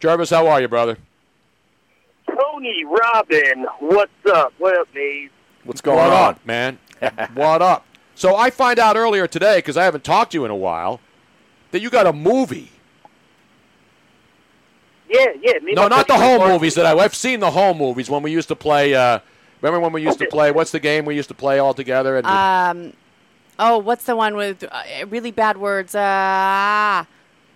Gervase, how are you, brother? Tony Robin, what's up? What up, Maze? What's going on, man? what up? So I find out earlier today, because I haven't talked to you in a while, that you got a movie. Yeah, yeah. Me and No, not the home movies that I, I've seen the home movies when we used to play. Uh, remember when we used to play? What's the game we used to play all together? And Um, oh, what's the one with uh, really bad words? Uh,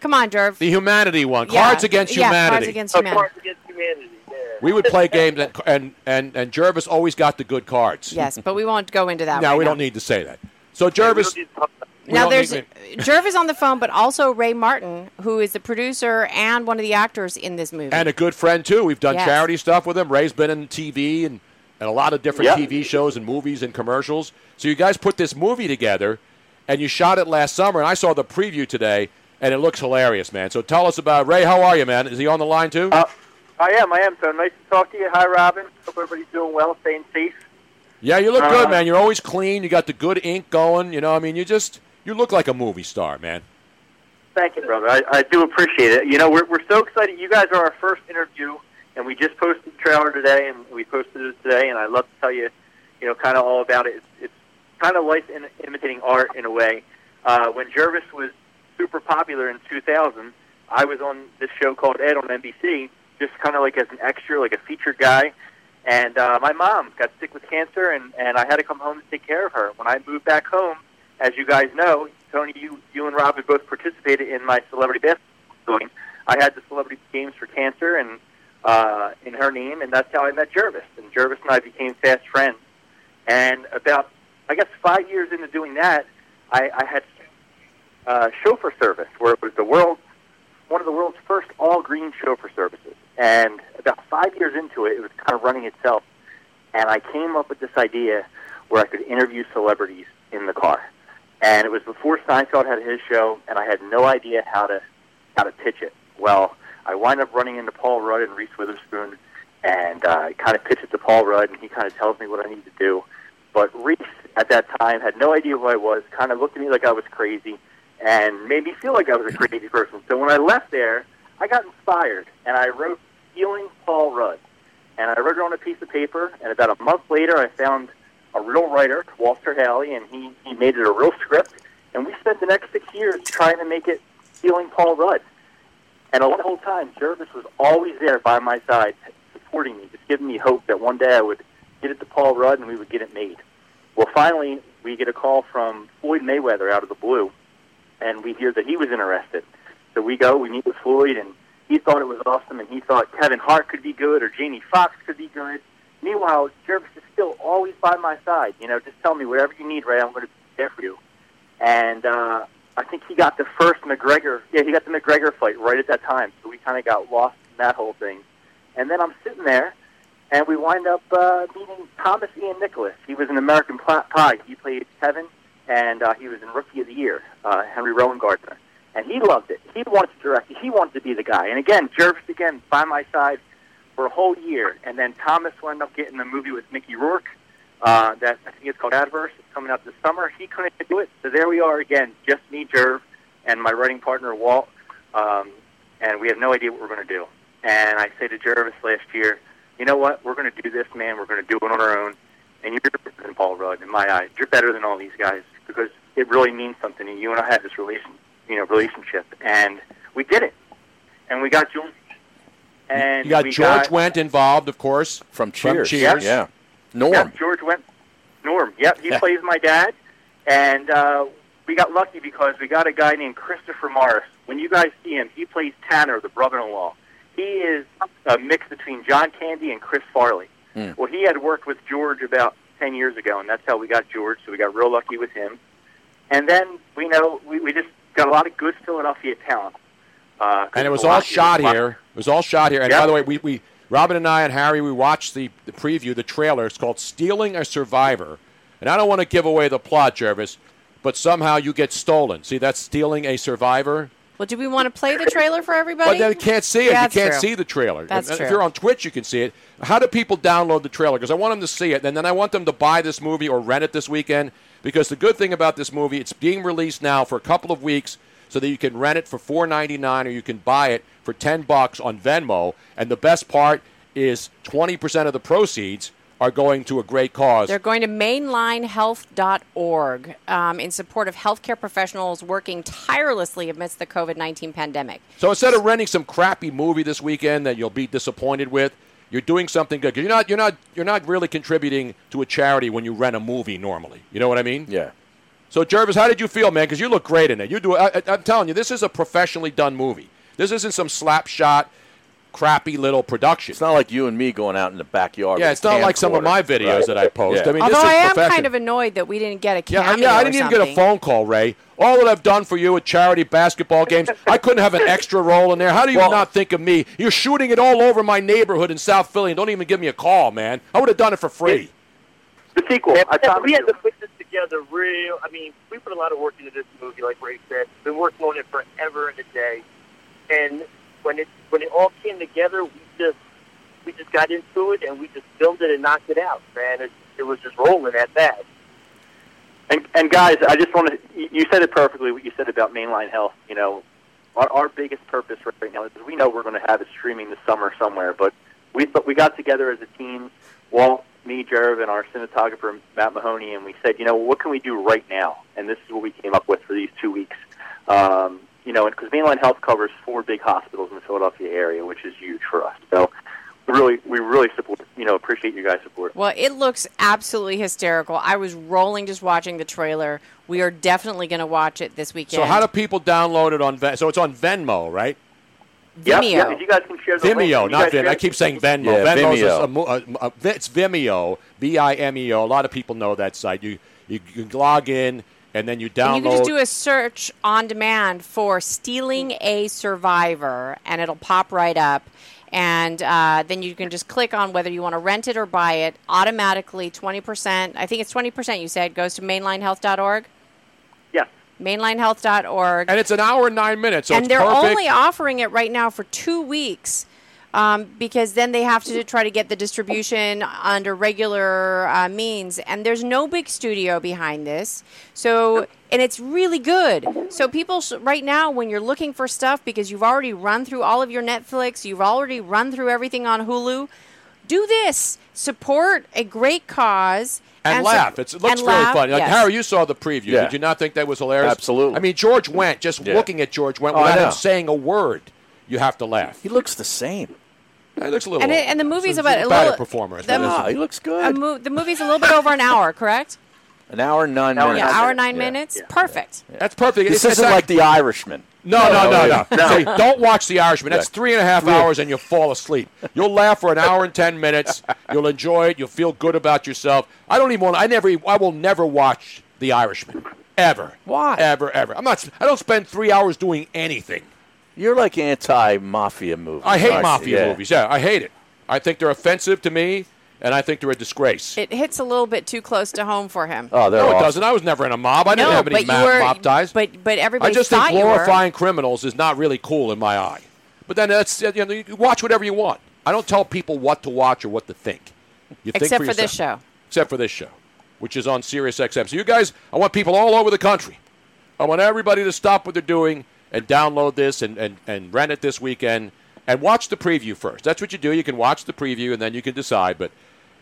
come on, Jerv. the humanity one, Yeah, Cards Against yeah, Humanity. Cards Against Oh, Humanity. Cards Against Humanity. Yeah. we would play games, and and and, and Gervase always got the good cards. Yes, but we won't go into that. Now right we now. don't need to say that. So Gervase, we Now there's need- Jerv on the phone, but also Ray Martin, who is the producer and one of the actors in this movie. and a good friend too. We've done Yes. charity stuff with him. Ray's been in TV and, and a lot of different Yeah. TV shows and movies and commercials. So you guys put this movie together, and you shot it last summer. And I saw the preview today, and it looks hilarious, man. So tell us about Ray. How are you, man? Is he on the line too? Uh, I am. I am. So nice to talk to you. Hi, Robin. Hope everybody's doing well, staying safe. yeah, you look uh, good, man. You're always clean. You got the good ink going. You know, I mean, you just you look like a movie star, man. Thank you, brother. I, I do appreciate it. You know, we're we're so excited. You guys are our first interview, and we just posted the trailer today, and we posted it today. And I'd love to tell you, you know, kind of all about it. It's, it's kind of life in, imitating art in a way. Uh, when Gervase was super popular in 2000, I was on this show called Ed on NBC, just kind of like as an extra, like a featured guy. And uh, my mom got sick with cancer, and and I had to come home to take care of her. When I moved back home, as you guys know, Tony, you you and Robin both participated in my celebrity basketball game. I had the celebrity games for cancer, and uh, in her name, and that's how I met Gervase. And Gervase and I became fast friends. And about, I guess, five years into doing that, I, I had uh, chauffeur service, where it was the world, one of the world's first all green chauffeur services. And about five years into it, it was kind of running itself. And I came up with this idea where I could interview celebrities in the car. And it was before Seinfeld had his show, and I had no idea how to how to pitch it. Well, I wind up running into Paul Rudd and Reese Witherspoon, and uh, I kind of pitch it to Paul Rudd, and he kind of tells me what I need to do. But Reese at that time had no idea who I was, kind of looked at me like I was crazy, and made me feel like I was a crazy person. So when I left there, I got inspired, and I wrote Healing Paul Rudd. And I wrote it on a piece of paper, and about a month later, I found a real writer, Walter Haley, and he, he made it a real script. And we spent the next six years trying to make it Healing Paul Rudd. And all the whole time, Gervase was always there by my side, supporting me, just giving me hope that one day I would get it to Paul Rudd and we would get it made. Well, finally, we get a call from Floyd Mayweather out of the blue, and we hear that he was interested. So we go, we meet with Floyd, and he thought it was awesome, and he thought Kevin Hart could be good or Jamie Foxx could be good. Meanwhile, Gervase is still always by my side. You know, just tell me whatever you need, Ray. I'm going to be there for you. And uh, I think he got the first McGregor. Yeah, he got the McGregor fight right at that time. So we kind of got lost in that whole thing. And then I'm sitting there, and we wind up uh, meeting Thomas Ian Nicholas. He was in American Pie. He played Kevin, and uh, he was in Rookie of the Year, uh, Henry Rowengartner. and he loved it. He wanted to direct. He wanted to be the guy. And again, Gervase again by my side for a whole year, and then Thomas wound up getting the movie with Mickey Rourke. Uh, that I think it's called Adverse. It's coming out this summer. He couldn't do it, so there we are again, just me, Jerv, and my writing partner Walt, um, and we have no idea what we're going to do. And I say to Gervase last year, you know what? We're going to do this, man. We're going to do it on our own. And you're better than Paul Rudd in my eyes. You're better than all these guys because it really means something. And you and I had this relation, you know, relationship, and we did it. And we got George. And You got we George got, Wendt involved, of course. From From Cheers. Cheers. Yeah. Norm. Yeah, George Wendt. Norm. Yep, he plays my dad, and uh, we got lucky because we got a guy named Christopher Morris. When you guys see him, he plays Tanner, the brother-in-law. He is a mix between John Candy and Chris Farley. Hmm. Well, he had worked with George about ten years ago, and that's how we got George. So we got real lucky with him. And then we know we, we just got a lot of good Philadelphia talent. Uh, and it was all shot here. It was all shot here. And Yep. by the way, we, we Robin and I and Harry we watched the, the preview, the trailer. It's called "Stealing a Survivor," and I don't want to give away the plot, Gervase, but somehow you get stolen. See, that's stealing a survivor. Well, do we want to play the trailer for everybody? But then you can't see it. Yeah, you can't true. see the trailer. That's if, true. if you're on Twitch, you can see it. How do people download the trailer? Because I want them to see it, and then I want them to buy this movie or rent it this weekend. Because the good thing about this movie, it's being released now for a couple of weeks, so that you can rent it for four ninety nine, or you can buy it for ten bucks on Venmo. And the best part is twenty percent of the proceeds are going to a great cause. They're going to mainlinehealth.org um, in support of healthcare professionals working tirelessly amidst the COVID 19 pandemic. So instead of renting some crappy movie this weekend that you'll be disappointed with, you're doing something good. 'Cause you're not, you're not, you're not really contributing to a charity when you rent a movie normally. You know what I mean? Yeah. So Gervase, how did you feel, man? Because you look great in it. You do. I, I- I'm telling you, this is a professionally done movie. This isn't some slap shot, crappy little production. It's not like you and me going out in the backyard. Yeah, it's not like some of my videos Right. that I post. Yeah. I mean, Although this is I am kind of annoyed that we didn't get a Yeah, I- cameo yeah, I didn't even get a phone call, Ray. All that I've done for you at charity basketball games, I couldn't have an extra role in there. How do you Well- not think of me? You're shooting it all over my neighborhood in South Philly and don't even give me a call, man. I would have done it for free. The sequel. I Yeah, promise we had to put this together real. I mean, we put a lot of work into this movie, like Ray said. Been working on it forever and a day, and when it when it all came together, we just we just got into it and we just filmed it and knocked it out, man. It, it was just rolling at that. And, and guys, I just want to, you said it perfectly, what you said about mainline health. You know, our, our biggest purpose right now is we know we're going to have it streaming this summer somewhere, but we, but we got together as a team, Walt, me, Jerv, and our cinematographer, Matt Mahoney, and we said, you know, what can we do right now? And this is what we came up with for these two weeks. Um, you know, because mainline health covers four big hospitals in the Philadelphia area, which is huge for us. So really, we really support, you know, appreciate you guys' support. Well, it looks absolutely hysterical. I was rolling just watching the trailer. We are definitely going to watch it this weekend. So how do people download it on Ven- So it's on Venmo, right? Yep, Vimeo. yep, if you guys can share the link, Vimeo, you not guys Vin. share- I keep saying Venmo. Yeah, Venmo's Vimeo. A, a, a, a, it's Vimeo, V-I-M-E-O. A lot of people know that site. You you, you log in and then you download. And you can just do a search on demand for "stealing a survivor," and it'll pop right up. And uh, then you can just click on whether you want to rent it or buy it. Automatically, twenty percent. I think it's twenty percent. You said goes to mainlinehealth.org. Yes. Mainlinehealth.org. and it's an hour and nine minutes. So and it's they're perfect. only offering it right now for two weeks um, because then they have to try to get the distribution under regular uh, means and there's no big studio behind this so and it's really good so people sh- right now when you're looking for stuff because you've already run through all of your netflix you've already run through everything on hulu do this support a great cause and, su- laugh. It's, it looks really laugh, funny. Like, yes. Harry, you saw the preview. Yeah. Did you not think that was hilarious? Absolutely. I mean, George Wendt just Yeah. looking at George Wendt Oh, without know. him saying a word. You have to laugh. He looks the same. He looks a little. and, it, and the movie's he's about a a better little performer. the- Ah, he looks a good. mo- the movie's a little bit over an hour correct An hour and nine Hour minutes. Yeah, hour nine Yeah. minutes. Yeah. Perfect. That's perfect. This It's- it's isn't act- like The Irishman. No, no, no, no. No. See, don't watch The Irishman. That's three and a half hours and you'll fall asleep. You'll laugh for an hour and ten minutes. You'll enjoy it. You'll feel good about yourself. I don't even want. I never. I will never watch The Irishman. Ever. Why? Ever, ever. I'm not. I don't spend three hours doing anything. You're like anti-mafia movies. I hate mafia Yeah. movies. Yeah, I hate it. I think they're offensive to me, and I think they're a disgrace. It hits a little bit too close to home for him. Oh, they're no, it awesome. doesn't. I was never in a mob. I didn't no, have any but ma- were, mob ties. But but everybody I just think thought you were. glorifying criminals is not really cool in my eye. But then that's you know you watch whatever you want. I don't tell people what to watch or what to think. You think Except for, for this show. Except for this show, which is on Sirius XM. So you guys, I want people all over the country. I want everybody to stop what they're doing and download this and, and, and rent it this weekend and watch the preview first. That's what you do. You can watch the preview and then you can decide. But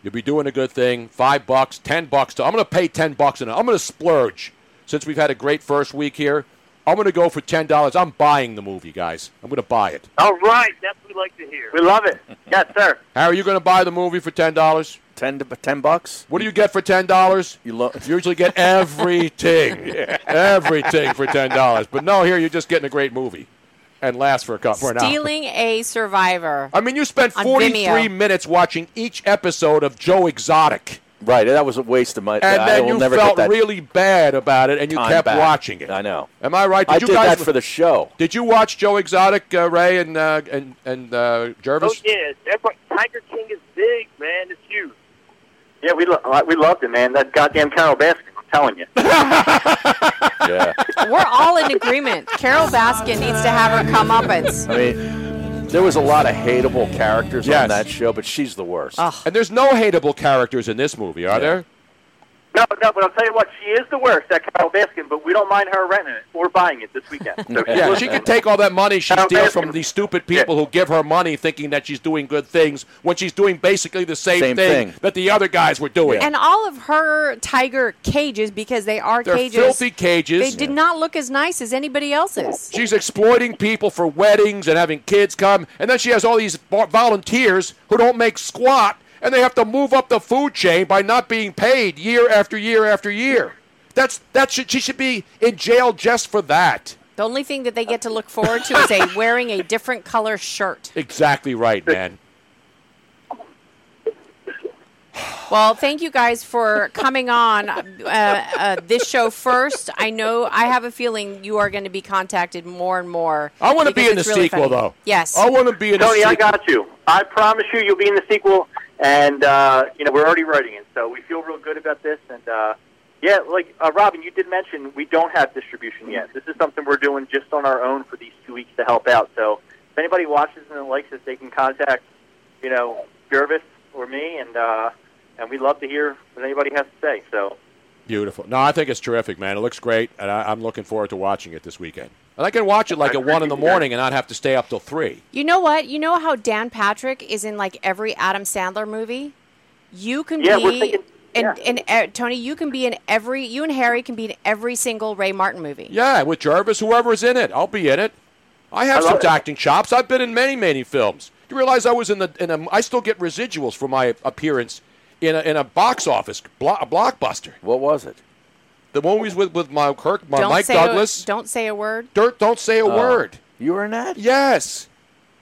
you'll be doing a good thing. Five bucks, ten bucks. To, I'm going to pay ten bucks and I'm going to splurge. Since we've had a great first week here, I'm going to go for ten dollars. I'm buying the movie, guys. I'm going to buy it. All right, that's what we like to hear. We love it. Yes, sir. Harry, you going to buy the movie for ten dollars? Ten to ten bucks. What do you get for ten dollars? You lo- usually get everything, everything for ten dollars. But no, here you're just getting a great movie, and lasts for a couple for an hour. Stealing a survivor. I mean, you spent 43 minutes watching each episode of Joe Exotic, Right, that was a waste of my. and I then will you never felt get that really bad about it, and you time kept back. watching it. I know. Am I right? Did I you did guys that for the show. Did you watch Joe Exotic, uh, Ray, and uh, and and uh, Oh Gervase? yeah, Tiger King is big, man. It's huge. Yeah, we lo- we loved it, man. That goddamn Carole Baskin. I'm telling you. Yeah. We're all in agreement. Carole Baskin needs to have her comeuppance. I mean, there was a lot of hateable characters Yes. on that show, but she's the worst. And there's no hateable characters in this movie, are there? No, no, but I'll tell you what, she is the worst, that Carole Baskin, but we don't mind her renting it or buying it this weekend. So she's Yeah, she listening. can take all that money she Carol steals Baskin. from these stupid people who give her money thinking that she's doing good things when she's doing basically the same, Same thing, thing. that the other guys were doing. And all of her tiger cages, because they are They're cages, filthy cages. they did not look as nice as anybody else's. She's exploiting people for weddings and having kids come, and then she has all these volunteers who don't make squat, and they have to move up the food chain by not being paid year after year after year. That's that should she should be in jail just for that. The only thing that they get to look forward to is a wearing a different color shirt. Exactly right, man. Well, thank you guys for coming on uh, uh, this show first. I know I have a feeling you are going to be contacted more and more. I want to be in the really sequel, funny. though. Yes. I want to be in the Tony. I got you. I promise you, you'll be in the sequel, and uh, you know we're already writing it, so we feel real good about this. And uh, yeah, like uh, Robin, you did mention we don't have distribution yet. This is something we're doing just on our own for these two weeks to help out. So if anybody watches and likes it, they can contact you know Gervase or me, and uh, and we'd love to hear what anybody has to say. So Beautiful. No, I think it's terrific, man. It looks great, and I, I'm looking forward to watching it this weekend. And I can watch it like at one in the morning and not have to stay up till three. You know what? You know how Dan Patrick is in like every Adam Sandler movie? You can Yeah, we're be thinking- and, yeah. and uh, Tony, you can be in every you and Harry can be in every single Ray Martin movie. Yeah, with Gervase, whoever's in it, I'll be in it. I have I some it. acting chops. I've been in many, many films. You realize I was in the in a. I still get residuals for my appearance in a, in a box office blo- a blockbuster. What was it? The one movies with with my Kirk, my Don't Mike say Douglas. A, don't say a word. Dirt, don't say a Oh. word. You were in that? Yes,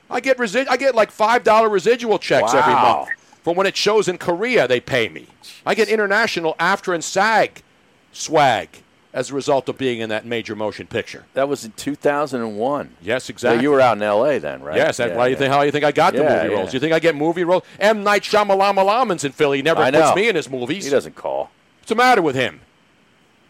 I get resi- I get like five dollar residual checks every month from when it shows in Korea. They pay me. I get international after and SAG swag as a result of being in that major motion picture. That was in 2001. Yes, So exactly. you were out in L.A. then, right? Yes, that's Yeah, why you think how you think I got the movie yeah. roles. You think I get movie roles? M Night Shyamalan in Philly. He never I puts know. me in his movies. He doesn't call. What's the matter with him?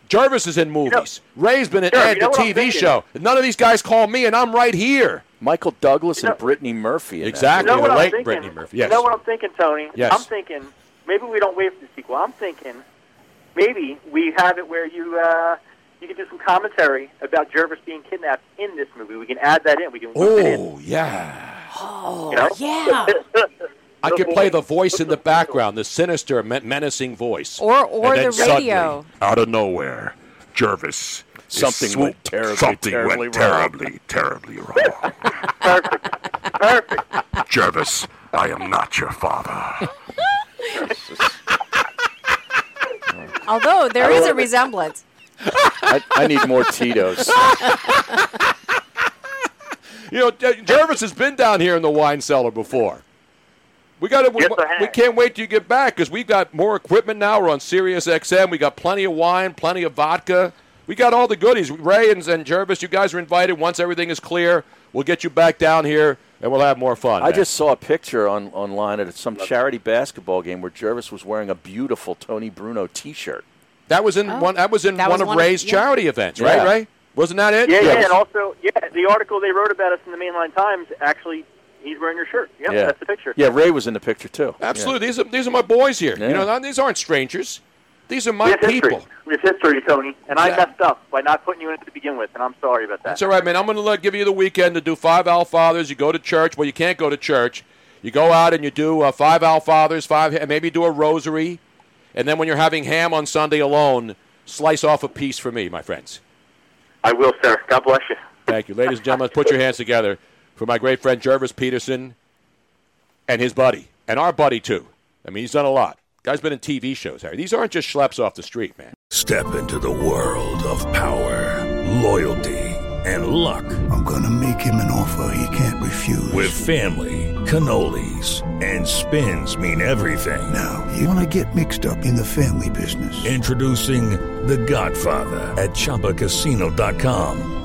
Gervase is in movies. Ray's been in Sure, Ed, you know the TV show. None of these guys call me, and I'm right here. Michael Douglas You know- and Brittany Murphy. Exactly. You know the I'm late thinking? Brittany Murphy. Yes. You know what I'm thinking, Tony? Yes. I'm thinking maybe we don't wait for the sequel. I'm thinking maybe we have it where you uh, you can do some commentary about Gervase being kidnapped in this movie. We can add that in. We can loop it in. Oh yeah. You know? Yeah. I could play the voice in the background, the sinister, menacing voice. Or or And then the radio. suddenly, out of nowhere, Gervase. Something went terribly, Something terribly went wrong. terribly, terribly wrong. Perfect. Perfect. Gervase, I am not your father. Although there is a resemblance. I, I need more Tito's. You know, Gervase has been down here in the wine cellar before. We got to. Yes, I we can't wait till you get back because we've got more equipment now. We're on Sirius XM. We got plenty of wine, plenty of vodka. We got all the goodies. Ray and, and Gervase, you guys are invited. Once everything is clear, we'll get you back down here and we'll have more fun. I man. just saw a picture on online at some charity basketball game where Gervase was wearing a beautiful Tony Bruno T-shirt. that was in Oh. one. That was in That one was of one of- Ray's yeah. charity events, Yeah. right? Ray, wasn't that it? Yeah, yeah, Yes. and also, yeah, the article they wrote about us in the Mainline Times actually, he's wearing your shirt. Yep, yeah, that's the picture. Yeah, Ray was in the picture too. Absolutely. These are these are my boys here. Yeah. You know, these aren't strangers. These are We my have history. people. We have history, Tony, and I messed up by not putting you in to begin with, and I'm sorry about that. That's all right, man. I'm going to give you the weekend to do five Al Fathers. You go to church. Well, you can't go to church. You go out and you do uh, five Al Fathers, five, and maybe do a rosary. And then when you're having ham on Sunday alone, slice off a piece for me, my friends. I will, sir. God bless you. Thank you. Ladies and gentlemen, put your hands together for my great friend Gervase Peterson and his buddy, and our buddy, too. I mean, he's done a lot. Guy's been in TV shows, Harry. These aren't just schleps off the street, man. Step into the world of power, loyalty, and luck. I'm gonna make him an offer he can't refuse. With family, cannolis, and spins mean everything. now, you wanna get mixed up in the family business. Introducing The Godfather at ChumbaCasino.com.